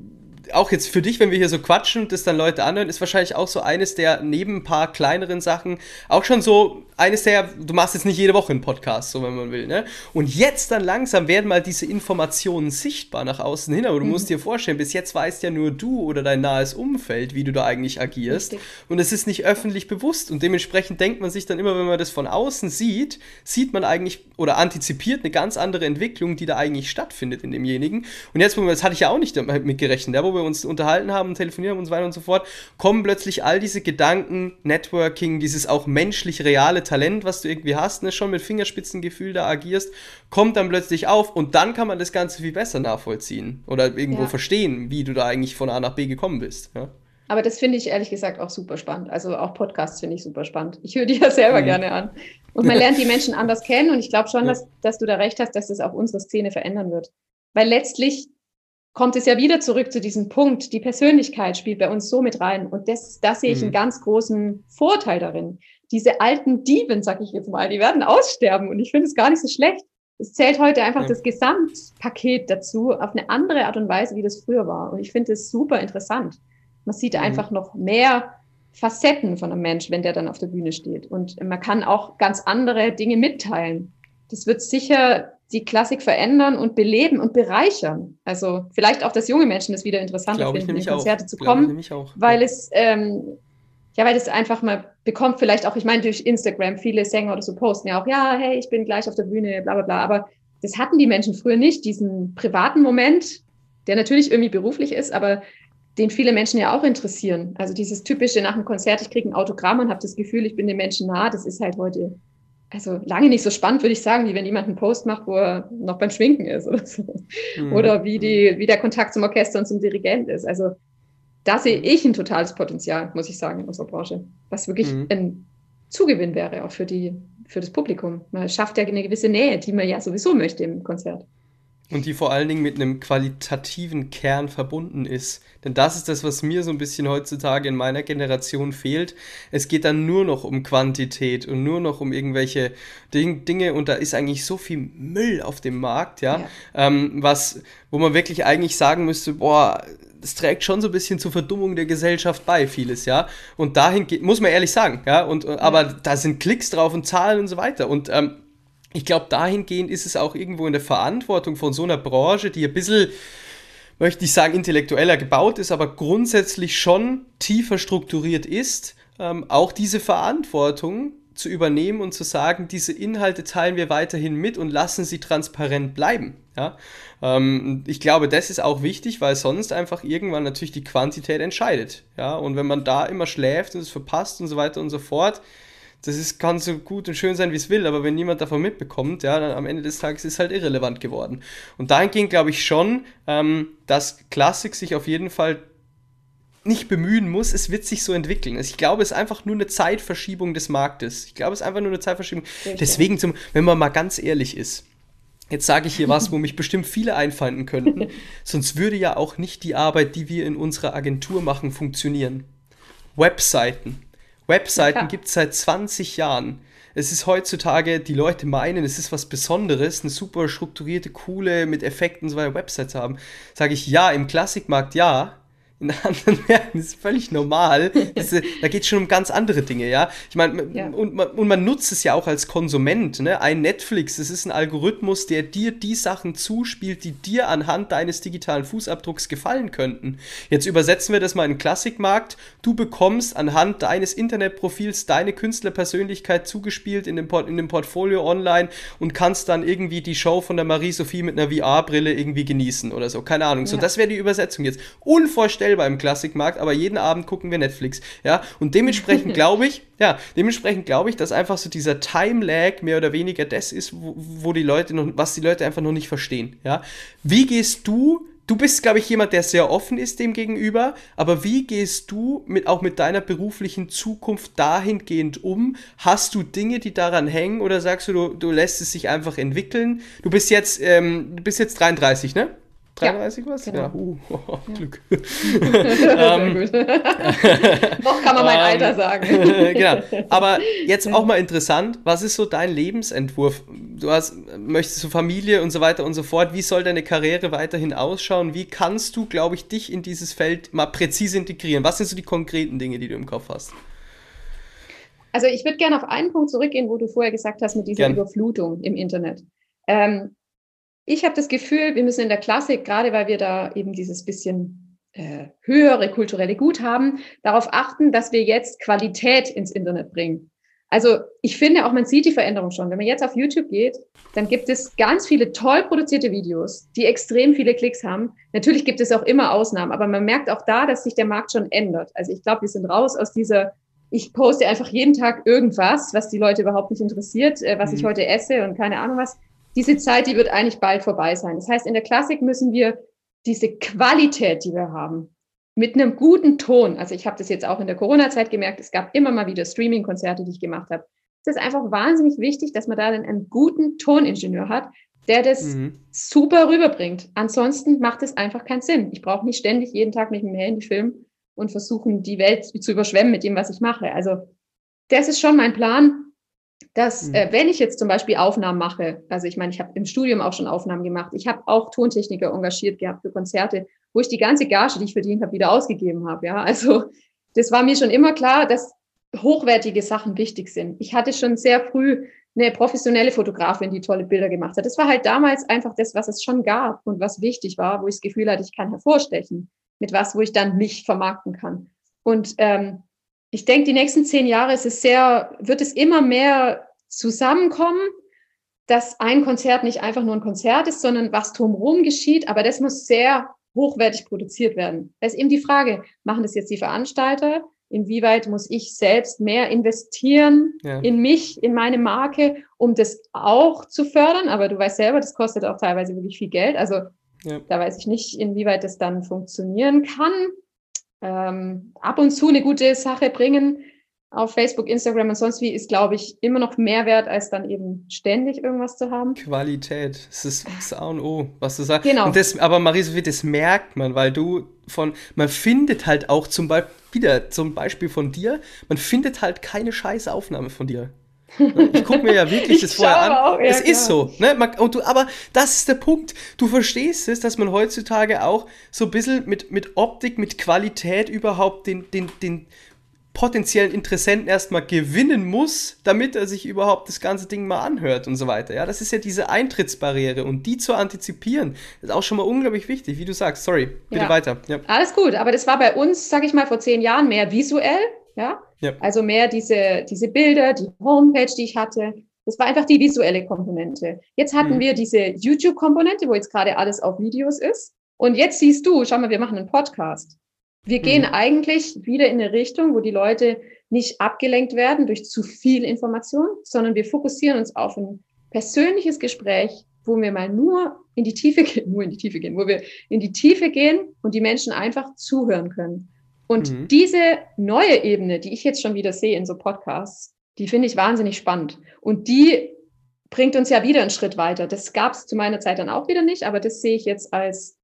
auch jetzt für dich, wenn wir hier so quatschen und das dann Leute anhören, ist wahrscheinlich auch so eines der neben ein paar kleineren Sachen auch schon so eines der, du machst jetzt nicht jede Woche einen Podcast, so wenn man will, ne? Und jetzt dann langsam werden mal diese Informationen sichtbar nach außen hin, aber du mhm. musst dir vorstellen, bis jetzt weißt ja nur du oder dein nahes Umfeld, wie du da eigentlich agierst Richtig. und es ist nicht öffentlich bewusst und dementsprechend denkt man sich dann immer, wenn man das von außen sieht, sieht man eigentlich oder antizipiert eine ganz andere Entwicklung, die da eigentlich stattfindet in demjenigen. Und jetzt, das hatte ich ja auch nicht damit gerechnet, ja, wo wir uns unterhalten haben, telefonieren und so weiter und so fort, kommen plötzlich all diese Gedanken, Networking, dieses auch menschlich reale Talent, was du irgendwie hast, ne, schon mit Fingerspitzengefühl da agierst, kommt dann plötzlich auf und dann kann man das Ganze viel besser nachvollziehen oder irgendwo ja. verstehen, wie du da eigentlich von A nach B gekommen bist. Ja? Aber das finde ich ehrlich gesagt auch super spannend. Also auch Podcasts finde ich super spannend. Ich höre die ja selber mhm. gerne an. Und man lernt die Menschen anders kennen und ich glaube schon, ja. dass, dass du da recht hast, dass das auch unsere Szene verändern wird. Weil letztlich kommt es ja wieder zurück zu diesem Punkt. Die Persönlichkeit spielt bei uns so mit rein. Und das, das sehe ich mhm. einen ganz großen Vorteil darin. Diese alten Dieben, sag ich jetzt mal, die werden aussterben. Und ich finde es gar nicht so schlecht. Es zählt heute einfach ja. das Gesamtpaket dazu auf eine andere Art und Weise, wie das früher war. Und ich finde es super interessant. Man sieht mhm. einfach noch mehr Facetten von einem Mensch, wenn der dann auf der Bühne steht. Und man kann auch ganz andere Dinge mitteilen. Das wird sicher die Klassik verändern und beleben und bereichern. Also vielleicht auch, dass junge Menschen das wieder interessanter Glaube finden, in Konzerte auch. zu kommen, weil es ähm, ja, weil das einfach mal bekommt, vielleicht auch, ich meine, durch Instagram, viele Sänger oder so posten ja auch, ja, hey, ich bin gleich auf der Bühne, bla bla bla. Aber das hatten die Menschen früher nicht, diesen privaten Moment, der natürlich irgendwie beruflich ist, aber den viele Menschen ja auch interessieren. Also dieses typische nach dem Konzert, ich kriege ein Autogramm und habe das Gefühl, ich bin den Menschen nah, das ist halt heute also lange nicht so spannend, würde ich sagen, wie wenn jemand einen Post macht, wo er noch beim Schwinken ist oder so. Mhm. Oder wie, die, wie der Kontakt zum Orchester und zum Dirigent ist. Also da sehe mhm. ich ein totales Potenzial, muss ich sagen, in unserer Branche, was wirklich mhm. ein Zugewinn wäre, auch für, die, für das Publikum. Man schafft ja eine gewisse Nähe, die man ja sowieso möchte im Konzert. Und die vor allen Dingen mit einem qualitativen Kern verbunden ist. Denn das ist das, was mir so ein bisschen heutzutage in meiner Generation fehlt. Es geht dann nur noch um Quantität und nur noch um irgendwelche Ding Dinge und da ist eigentlich so viel Müll auf dem Markt, ja, ja. Ähm, was, wo man wirklich eigentlich sagen müsste, boah, das trägt schon so ein bisschen zur Verdummung der Gesellschaft bei, vieles, ja. Und dahin geht, muss man ehrlich sagen, ja. Und, aber da sind Klicks drauf und Zahlen und so weiter. Und ähm, ich glaube, dahingehend ist es auch irgendwo in der Verantwortung von so einer Branche, die ein bisschen, möchte ich sagen, intellektueller gebaut ist, aber grundsätzlich schon tiefer strukturiert ist, ähm, auch diese Verantwortung zu übernehmen und zu sagen, diese Inhalte teilen wir weiterhin mit und lassen sie transparent bleiben. Ja? Ähm, ich glaube, das ist auch wichtig, weil sonst einfach irgendwann natürlich die Quantität entscheidet. Ja? Und wenn man da immer schläft und es verpasst und so weiter und so fort, das ist, kann so gut und schön sein, wie es will, aber wenn niemand davon mitbekommt, ja, dann am Ende des Tages ist es halt irrelevant geworden. Und dahingehend glaube ich schon, ähm, dass Klassik sich auf jeden Fall nicht bemühen muss, es wird sich so entwickeln. Also ich glaube, es ist einfach nur eine Zeitverschiebung des Marktes. Ich glaube, es ist einfach nur eine Zeitverschiebung. Okay. Deswegen, zum, wenn man mal ganz ehrlich ist, jetzt sage ich hier was, wo mich bestimmt viele einfanden könnten, sonst würde ja auch nicht die Arbeit, die wir in unserer Agentur machen, funktionieren. Webseiten Webseiten ja. gibt es seit 20 Jahren. Es ist heutzutage, die Leute meinen, es ist was Besonderes, eine super strukturierte, coole, mit Effekten und so weiter Website zu haben. Sage ich ja, im Klassikmarkt ja, in anderen Märkten ist völlig normal. Das, da geht es schon um ganz andere Dinge, ja. Ich meine, ja. und, und, man nutzt es ja auch als Konsument, ne? Ein Netflix, das ist ein Algorithmus, der dir die Sachen zuspielt, die dir anhand deines digitalen Fußabdrucks gefallen könnten. Jetzt übersetzen wir das mal in den Klassikmarkt. Du bekommst anhand deines Internetprofils deine Künstlerpersönlichkeit zugespielt in dem, Port in dem Portfolio online und kannst dann irgendwie die Show von der Marie-Sophie mit einer VR-Brille irgendwie genießen oder so. Keine Ahnung. Ja. So, das wäre die Übersetzung jetzt. Unvorstellbar selber im Klassikmarkt, aber jeden Abend gucken wir Netflix. Ja, und dementsprechend glaube ich, ja, dementsprechend glaube ich, dass einfach so dieser Time-Lag mehr oder weniger das ist, wo, wo die Leute noch, was die Leute einfach noch nicht verstehen. Ja, wie gehst du du bist, glaube ich, jemand, der sehr offen ist dem gegenüber, aber wie gehst du mit, auch mit deiner beruflichen Zukunft dahingehend um? Hast du Dinge, die daran hängen oder sagst du, du, du lässt es sich einfach entwickeln? Du bist jetzt, ähm, du bist jetzt 33, ne? 33 ja, was? Genau. Ja, uh, oh. Glück. ähm, Noch kann man mein ähm, Alter sagen. genau. Aber jetzt auch mal interessant, was ist so dein Lebensentwurf? Du hast, möchtest du Familie und so weiter und so fort. Wie soll deine Karriere weiterhin ausschauen? Wie kannst du, glaube ich, dich in dieses Feld mal präzise integrieren? Was sind so die konkreten Dinge, die du im Kopf hast? Also ich würde gerne auf einen Punkt zurückgehen, wo du vorher gesagt hast mit dieser Gern. Überflutung im Internet. Ähm, ich habe das Gefühl, wir müssen in der Klassik, gerade weil wir da eben dieses bisschen äh, höhere kulturelle Gut haben, darauf achten, dass wir jetzt Qualität ins Internet bringen. Also ich finde auch, man sieht die Veränderung schon. Wenn man jetzt auf YouTube geht, dann gibt es ganz viele toll produzierte Videos, die extrem viele Klicks haben. Natürlich gibt es auch immer Ausnahmen, aber man merkt auch da, dass sich der Markt schon ändert. Also ich glaube, wir sind raus aus dieser, ich poste einfach jeden Tag irgendwas, was die Leute überhaupt nicht interessiert, äh, was mhm. ich heute esse und keine Ahnung was diese Zeit, die wird eigentlich bald vorbei sein. Das heißt, in der Klassik müssen wir diese Qualität, die wir haben, mit einem guten Ton, also ich habe das jetzt auch in der Corona-Zeit gemerkt, es gab immer mal wieder Streaming-Konzerte, die ich gemacht habe. Es ist einfach wahnsinnig wichtig, dass man da dann einen guten Toningenieur hat, der das mhm. super rüberbringt. Ansonsten macht es einfach keinen Sinn. Ich brauche nicht ständig jeden Tag mit dem Handy filmen und versuchen, die Welt zu überschwemmen mit dem, was ich mache. Also das ist schon mein Plan dass mhm. äh, wenn ich jetzt zum Beispiel Aufnahmen mache, also ich meine, ich habe im Studium auch schon Aufnahmen gemacht, ich habe auch Tontechniker engagiert gehabt für Konzerte, wo ich die ganze Gage, die ich verdient habe, wieder ausgegeben habe. Ja, also das war mir schon immer klar, dass hochwertige Sachen wichtig sind. Ich hatte schon sehr früh eine professionelle Fotografin, die tolle Bilder gemacht hat. Das war halt damals einfach das, was es schon gab und was wichtig war, wo ich das Gefühl hatte, ich kann hervorstechen mit was, wo ich dann mich vermarkten kann. Und ähm, ich denke, die nächsten zehn Jahre ist es sehr, wird es immer mehr zusammenkommen, dass ein Konzert nicht einfach nur ein Konzert ist, sondern was drumherum geschieht. Aber das muss sehr hochwertig produziert werden. Da ist eben die Frage, machen das jetzt die Veranstalter? Inwieweit muss ich selbst mehr investieren ja. in mich, in meine Marke, um das auch zu fördern? Aber du weißt selber, das kostet auch teilweise wirklich viel Geld. Also ja. da weiß ich nicht, inwieweit das dann funktionieren kann ähm, ab und zu eine gute Sache bringen auf Facebook, Instagram und sonst wie ist, glaube ich, immer noch mehr wert, als dann eben ständig irgendwas zu haben. Qualität, das ist das A und O, was du sagst. Genau. Und das, aber Marie-Sophie, das merkt man, weil du von, man findet halt auch zum Beispiel, wieder zum Beispiel von dir, man findet halt keine scheiß Aufnahme von dir. Ich gucke mir ja wirklich das vorher an. Auch, ja, es klar. ist so. Ne? Man, und du, aber das ist der Punkt. Du verstehst es, dass man heutzutage auch so ein bisschen mit, mit Optik, mit Qualität überhaupt den, den, den potenziellen Interessenten erstmal gewinnen muss, damit er sich überhaupt das ganze Ding mal anhört und so weiter. Ja, das ist ja diese Eintrittsbarriere und die zu antizipieren, ist auch schon mal unglaublich wichtig, wie du sagst. Sorry, bitte ja. weiter. Ja. Alles gut, aber das war bei uns, sag ich mal, vor zehn Jahren mehr visuell ja? ja. Also mehr diese, diese Bilder, die Homepage, die ich hatte. Das war einfach die visuelle Komponente. Jetzt hatten mhm. wir diese YouTube-Komponente, wo jetzt gerade alles auf Videos ist. Und jetzt siehst du, schau mal, wir machen einen Podcast. Wir mhm. gehen eigentlich wieder in eine Richtung, wo die Leute nicht abgelenkt werden durch zu viel Information, sondern wir fokussieren uns auf ein persönliches Gespräch, wo wir mal nur in die Tiefe gehen, nur in die Tiefe gehen, wo wir in die Tiefe gehen und die Menschen einfach zuhören können. Und mhm. diese neue Ebene, die ich jetzt schon wieder sehe in so Podcasts, die finde ich wahnsinnig spannend. Und die bringt uns ja wieder einen Schritt weiter. Das gab es zu meiner Zeit dann auch wieder nicht, aber das sehe ich jetzt als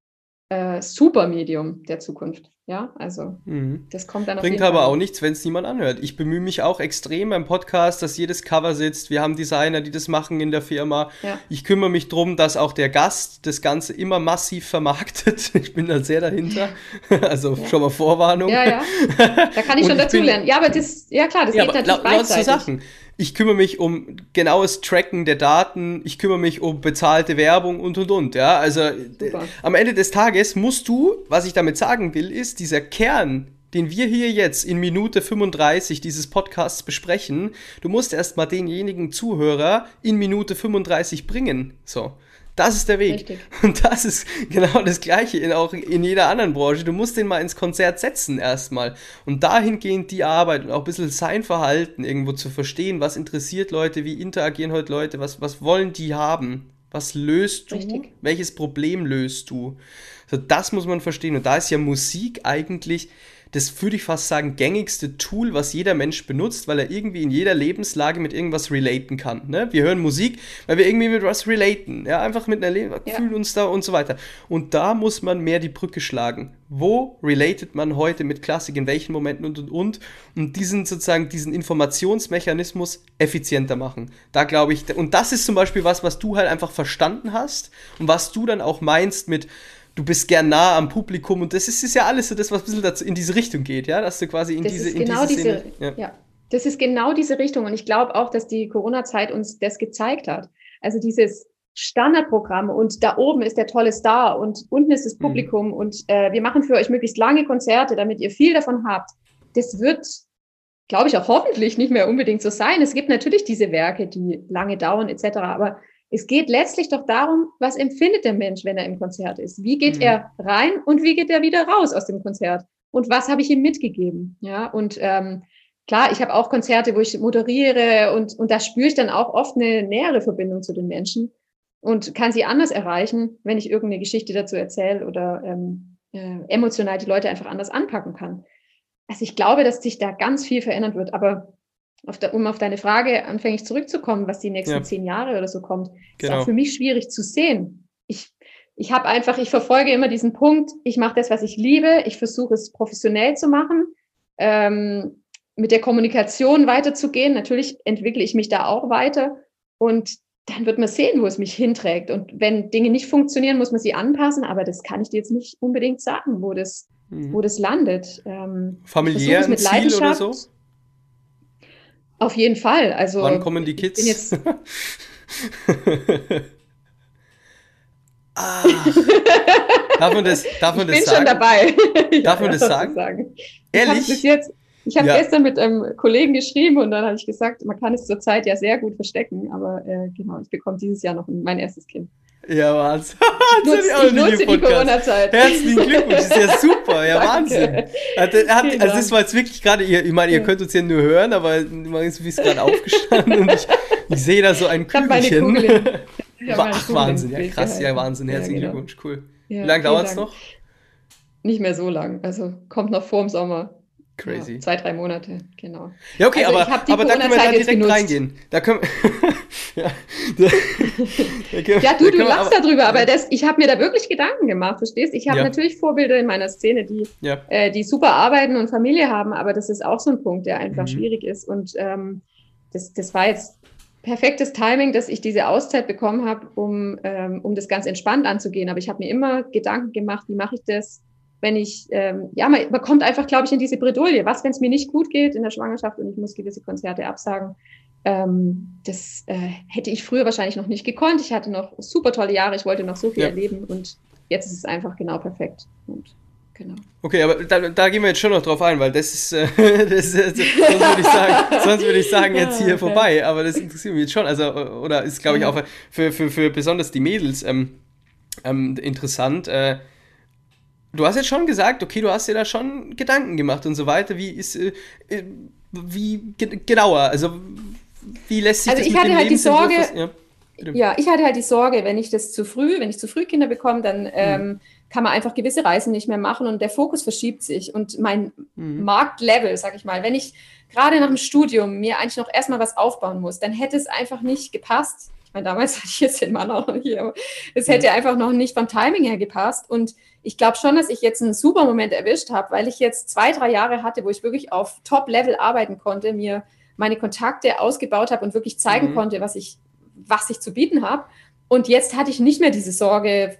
äh, Supermedium der Zukunft. Ja, also mhm. das kommt dann Bringt aber auch nichts, wenn es niemand anhört. Ich bemühe mich auch extrem beim Podcast, dass jedes Cover sitzt. Wir haben Designer, die das machen in der Firma. Ja. Ich kümmere mich darum, dass auch der Gast das Ganze immer massiv vermarktet. Ich bin da sehr dahinter. Also ja. schon mal Vorwarnung. Ja, ja. Da kann ich schon dazulernen. Ja, aber das, ja klar, das ja, geht natürlich beidseitig. Sachen ich kümmere mich um genaues Tracken der Daten, ich kümmere mich um bezahlte Werbung und und und. Ja, also am Ende des Tages musst du, was ich damit sagen will, ist dieser Kern, den wir hier jetzt in Minute 35 dieses Podcasts besprechen, du musst erstmal denjenigen Zuhörer in Minute 35 bringen. So. Das ist der Weg. Richtig. Und das ist genau das Gleiche in, auch in jeder anderen Branche. Du musst den mal ins Konzert setzen erstmal. Und dahingehend die Arbeit und auch ein bisschen sein Verhalten irgendwo zu verstehen, was interessiert Leute, wie interagieren heute Leute, was, was wollen die haben, was löst du, Richtig. welches Problem löst du. Also das muss man verstehen. Und da ist ja Musik eigentlich das würde ich fast sagen, gängigste Tool, was jeder Mensch benutzt, weil er irgendwie in jeder Lebenslage mit irgendwas relaten kann. Ne? Wir hören Musik, weil wir irgendwie mit was relaten. Ja, einfach mit einer Le ja. fühlen uns da und so weiter. Und da muss man mehr die Brücke schlagen. Wo relatet man heute mit Klassik, in welchen Momenten und und und und diesen sozusagen diesen Informationsmechanismus effizienter machen. Da glaube ich, und das ist zum Beispiel was, was du halt einfach verstanden hast und was du dann auch meinst mit du bist gern nah am Publikum und das ist, ist ja alles so das, was ein bisschen dazu, in diese Richtung geht, ja, dass du quasi in das diese, genau in diese, diese ja. ja. Das ist genau diese Richtung und ich glaube auch, dass die Corona-Zeit uns das gezeigt hat. Also dieses Standardprogramm und da oben ist der tolle Star und unten ist das mhm. Publikum mhm. und äh, wir machen für euch möglichst lange Konzerte, damit ihr viel davon habt. Das wird, glaube ich, auch hoffentlich nicht mehr unbedingt so sein. Es gibt natürlich diese Werke, die lange dauern etc., aber es geht letztlich doch darum, was empfindet der Mensch, wenn er im Konzert ist? Wie geht mhm. er rein und wie geht er wieder raus aus dem Konzert? Und was habe ich ihm mitgegeben? Ja, und ähm, klar, ich habe auch Konzerte, wo ich moderiere und, und da spüre ich dann auch oft eine nähere Verbindung zu den Menschen und kann sie anders erreichen, wenn ich irgendeine Geschichte dazu erzähle oder ähm, äh, emotional die Leute einfach anders anpacken kann. Also ich glaube, dass sich da ganz viel verändern wird, aber auf der, um auf deine Frage anfänglich zurückzukommen, was die nächsten ja. zehn Jahre oder so kommt, genau. ist auch genau. für mich schwierig zu sehen. Ich, ich habe einfach, ich verfolge immer diesen Punkt, ich mache das, was ich liebe, ich versuche es professionell zu machen, ähm, mit der Kommunikation weiterzugehen. Natürlich entwickle ich mich da auch weiter und dann wird man sehen, wo es mich hinträgt. Und wenn Dinge nicht funktionieren, muss man sie anpassen, aber das kann ich dir jetzt nicht unbedingt sagen, wo das, mhm. wo das landet. Ähm, Familiär mit Ziel oder so? Auf jeden Fall. Also, Wann kommen die Kids? Jetzt ah, darf man das, darf man ich das bin schon dabei. Darf man das sagen? sagen? Ehrlich? Ich habe hab ja. gestern mit einem Kollegen geschrieben und dann habe ich gesagt, man kann es zurzeit ja sehr gut verstecken, aber äh, genau, ich bekomme dieses Jahr noch mein erstes Kind. Ja, Wahnsinn. Nutz, ich nutze die Corona-Zeit. Herzlichen Glückwunsch, das ist ja super, ja Wahnsinn. Hat, hat, also das war jetzt wirklich gerade, ich meine, ihr könnt uns ja nur hören, aber man ist wie es gerade aufgestanden und ich, ich sehe da so ein Kügelchen. Ach, Wahnsinn, ja krass, ja Wahnsinn, herzlichen ja, genau. Glückwunsch, cool. Ja, Wie lange dauert es noch? Nicht mehr so lang, also kommt noch vor dem Sommer. Crazy. Ja, zwei, drei Monate, genau. Ja, okay, also aber, aber da können wir dann direkt genutzt. reingehen. Da können ja, da, da ja, du, du lachst aber, darüber, aber das, ich habe mir da wirklich Gedanken gemacht, verstehst? Ich habe ja. natürlich Vorbilder in meiner Szene, die, ja. äh, die super arbeiten und Familie haben, aber das ist auch so ein Punkt, der einfach mhm. schwierig ist. Und ähm, das, das war jetzt perfektes Timing, dass ich diese Auszeit bekommen habe, um, ähm, um das ganz entspannt anzugehen. Aber ich habe mir immer Gedanken gemacht, wie mache ich das? Wenn ich, ähm, ja, man, man kommt einfach, glaube ich, in diese Bredouille. Was, wenn es mir nicht gut geht in der Schwangerschaft und ich muss gewisse Konzerte absagen? Ähm, das äh, hätte ich früher wahrscheinlich noch nicht gekonnt. Ich hatte noch super tolle Jahre, ich wollte noch so viel ja. erleben und jetzt ist es einfach genau perfekt. Und Genau. Okay, aber da, da, gehen wir jetzt schon noch drauf ein, weil das ist, äh, das ist sonst würde ich sagen, sonst würde ich sagen jetzt hier vorbei, aber das interessiert mich jetzt schon, also oder ist glaube ich auch für, für, für besonders die Mädels ähm, ähm, interessant. Äh, du hast jetzt schon gesagt, okay, du hast dir da schon Gedanken gemacht und so weiter. Wie ist, äh, äh wie genauer, also wie lässt sich also das ich hatte halt die Sorge, ja, ja, ich hatte halt die Sorge, wenn ich das zu früh, wenn ich zu früh Kinder bekomme, dann mhm. ähm, kann man einfach gewisse Reisen nicht mehr machen und der Fokus verschiebt sich und mein mhm. Marktlevel, sag ich mal, wenn ich gerade nach dem Studium mir eigentlich noch erstmal was aufbauen muss, dann hätte es einfach nicht gepasst. Ich meine, damals hatte ich jetzt den Mann auch noch hier, aber es hätte mhm. einfach noch nicht vom Timing her gepasst und ich glaube schon, dass ich jetzt einen super Moment erwischt habe, weil ich jetzt zwei, drei Jahre hatte, wo ich wirklich auf Top-Level arbeiten konnte, mir meine Kontakte ausgebaut habe und wirklich zeigen mhm. konnte, was ich, was ich zu bieten habe. Und jetzt hatte ich nicht mehr diese Sorge,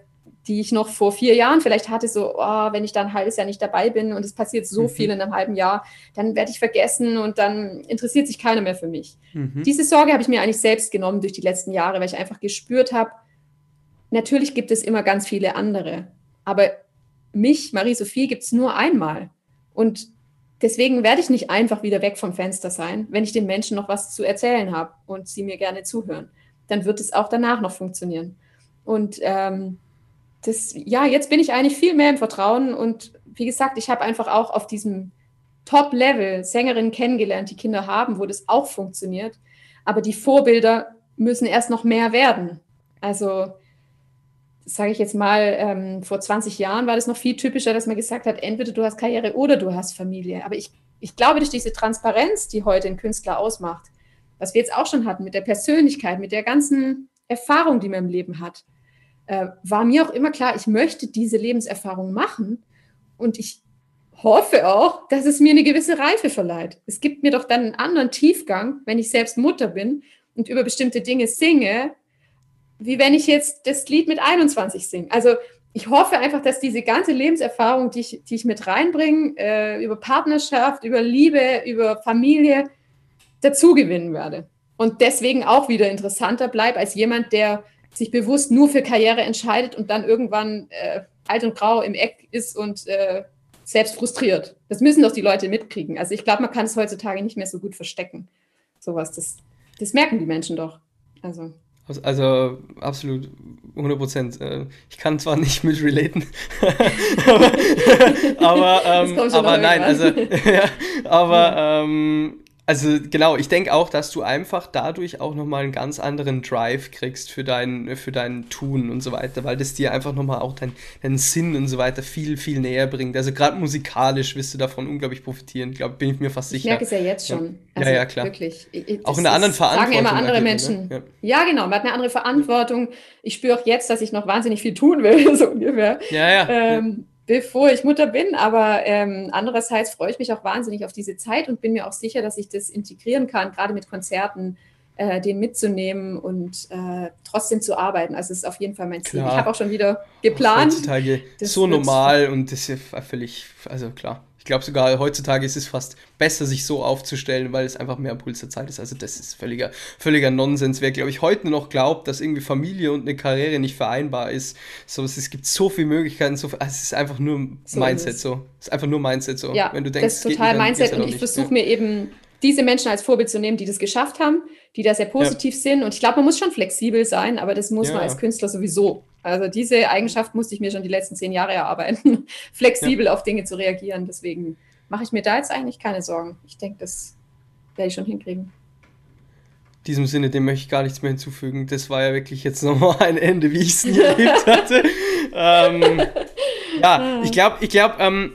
die ich noch vor vier Jahren vielleicht hatte, so, oh, wenn ich dann ein halbes Jahr nicht dabei bin und es passiert so mhm. viel in einem halben Jahr, dann werde ich vergessen und dann interessiert sich keiner mehr für mich. Mhm. Diese Sorge habe ich mir eigentlich selbst genommen durch die letzten Jahre, weil ich einfach gespürt habe, natürlich gibt es immer ganz viele andere. Aber mich, Marie-Sophie, gibt es nur einmal. Und deswegen werde ich nicht einfach wieder weg vom Fenster sein, wenn ich den Menschen noch was zu erzählen habe und sie mir gerne zuhören. Dann wird es auch danach noch funktionieren. Und ähm, das, ja, jetzt bin ich eigentlich viel mehr im Vertrauen und wie gesagt, ich habe einfach auch auf diesem Top-Level Sängerinnen kennengelernt, die Kinder haben, wo das auch funktioniert. Aber die Vorbilder müssen erst noch mehr werden. Also, sage ich jetzt mal, ähm, vor 20 Jahren war das noch viel typischer, dass man gesagt hat, entweder du hast Karriere oder du hast Familie. Aber ich, ich glaube, durch diese Transparenz, die heute ein Künstler ausmacht, was wir jetzt auch schon hatten, mit der Persönlichkeit, mit der ganzen Erfahrung, die man im Leben hat, äh, war mir auch immer klar, ich möchte diese Lebenserfahrung machen und ich hoffe auch, dass es mir eine gewisse Reife verleiht. Es gibt mir doch dann einen anderen Tiefgang, wenn ich selbst Mutter bin und über bestimmte Dinge singe, wie wenn ich jetzt das Lied mit 21 singe. Also ich hoffe einfach, dass diese ganze Lebenserfahrung, die ich, die ich mit reinbringe, äh, über Partnerschaft, über Liebe, über Familie, dazugewinnen werde. Und deswegen auch wieder interessanter bleibe als jemand, der sich bewusst nur für Karriere entscheidet und dann irgendwann äh, alt und grau im Eck ist und äh, selbst frustriert. Das müssen doch die Leute mitkriegen. Also ich glaube, man kann es heutzutage nicht mehr so gut verstecken. Sowas, das, das merken die Menschen doch. Also. Also absolut 100 Prozent. Äh, ich kann zwar nicht mit relaten, aber, aber, ähm, aber nein, also ja, aber ähm, also genau, ich denke auch, dass du einfach dadurch auch nochmal einen ganz anderen Drive kriegst für dein, für dein Tun und so weiter, weil das dir einfach nochmal auch deinen dein Sinn und so weiter viel, viel näher bringt. Also gerade musikalisch wirst du davon unglaublich profitieren, glaube bin ich mir fast sicher. Ich merke es ja jetzt schon. Ja, also, ja, ja, klar. Wirklich. Ich, auch in einer anderen Verantwortung. Sagen immer andere Menschen. Ne? Ja. ja. genau, man hat eine andere Verantwortung. Ich spüre auch jetzt, dass ich noch wahnsinnig viel tun will, so ungefähr. Ja, ja. Ähm, bevor ich Mutter bin. Aber ähm, andererseits freue ich mich auch wahnsinnig auf diese Zeit und bin mir auch sicher, dass ich das integrieren kann, gerade mit Konzerten, äh, den mitzunehmen und äh, trotzdem zu arbeiten. Also es ist auf jeden Fall mein Ziel. Klar. Ich habe auch schon wieder geplant. Heutzutage so normal und das ist ja völlig, also klar glaube sogar heutzutage ist es fast besser, sich so aufzustellen, weil es einfach mehr Puls der Zeit ist. Also das ist völliger, völliger Nonsens. Wer, glaube ich, heute noch glaubt, dass irgendwie Familie und eine Karriere nicht vereinbar ist, so, es gibt so viele Möglichkeiten, so, also es ist einfach nur so Mindset ist so. Es ist einfach nur Mindset so. Ja, Wenn du denkst, das ist total nicht, Mindset und ich versuche mir eben diese Menschen als Vorbild zu nehmen, die das geschafft haben, die da sehr positiv ja. sind. Und ich glaube, man muss schon flexibel sein, aber das muss ja. man als Künstler sowieso. Also diese Eigenschaft musste ich mir schon die letzten zehn Jahre erarbeiten, flexibel ja. auf Dinge zu reagieren. Deswegen mache ich mir da jetzt eigentlich keine Sorgen. Ich denke, das werde ich schon hinkriegen. In diesem Sinne, dem möchte ich gar nichts mehr hinzufügen. Das war ja wirklich jetzt nochmal ein Ende, wie ich es nie erlebt hatte. ähm, ja, ich glaube, ich glaube, ähm,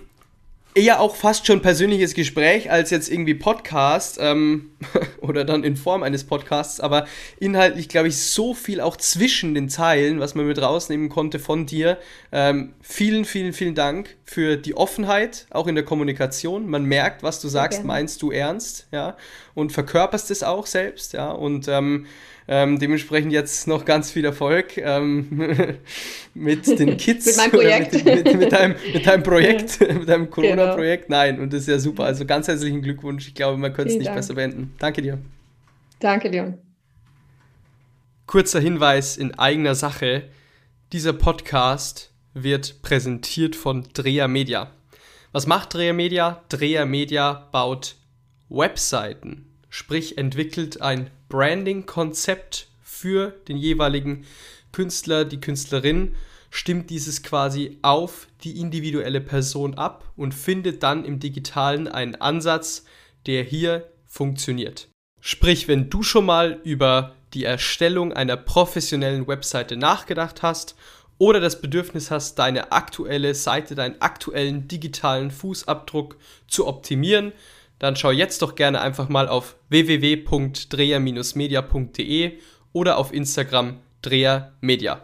eher auch fast schon persönliches Gespräch als jetzt irgendwie Podcast ähm, oder dann in Form eines Podcasts, aber inhaltlich glaube ich so viel auch zwischen den Zeilen, was man mit rausnehmen konnte von dir. Ähm, vielen, vielen, vielen Dank für die Offenheit, auch in der Kommunikation. Man merkt, was du sagst, okay. meinst du ernst, ja, und verkörperst es auch selbst, ja, und ähm, ähm, dementsprechend jetzt noch ganz viel Erfolg ähm, mit den Kids. mit meinem Projekt. Mit, mit, mit, deinem, mit deinem Projekt, mit deinem Corona-Projekt. Genau. Nein, und das ist ja super. Also ganz herzlichen Glückwunsch. Ich glaube, man könnte es nicht Dank. besser beenden. Danke dir. Danke dir. Kurzer Hinweis in eigener Sache. Dieser Podcast wird präsentiert von Dreher Media. Was macht Dreher Media? Dreher Media baut Webseiten, sprich entwickelt ein Branding-Konzept für den jeweiligen Künstler, die Künstlerin, stimmt dieses quasi auf die individuelle Person ab und findet dann im digitalen einen Ansatz, der hier funktioniert. Sprich, wenn du schon mal über die Erstellung einer professionellen Webseite nachgedacht hast oder das Bedürfnis hast, deine aktuelle Seite, deinen aktuellen digitalen Fußabdruck zu optimieren, dann schau jetzt doch gerne einfach mal auf www.dreher-media.de oder auf Instagram drehermedia.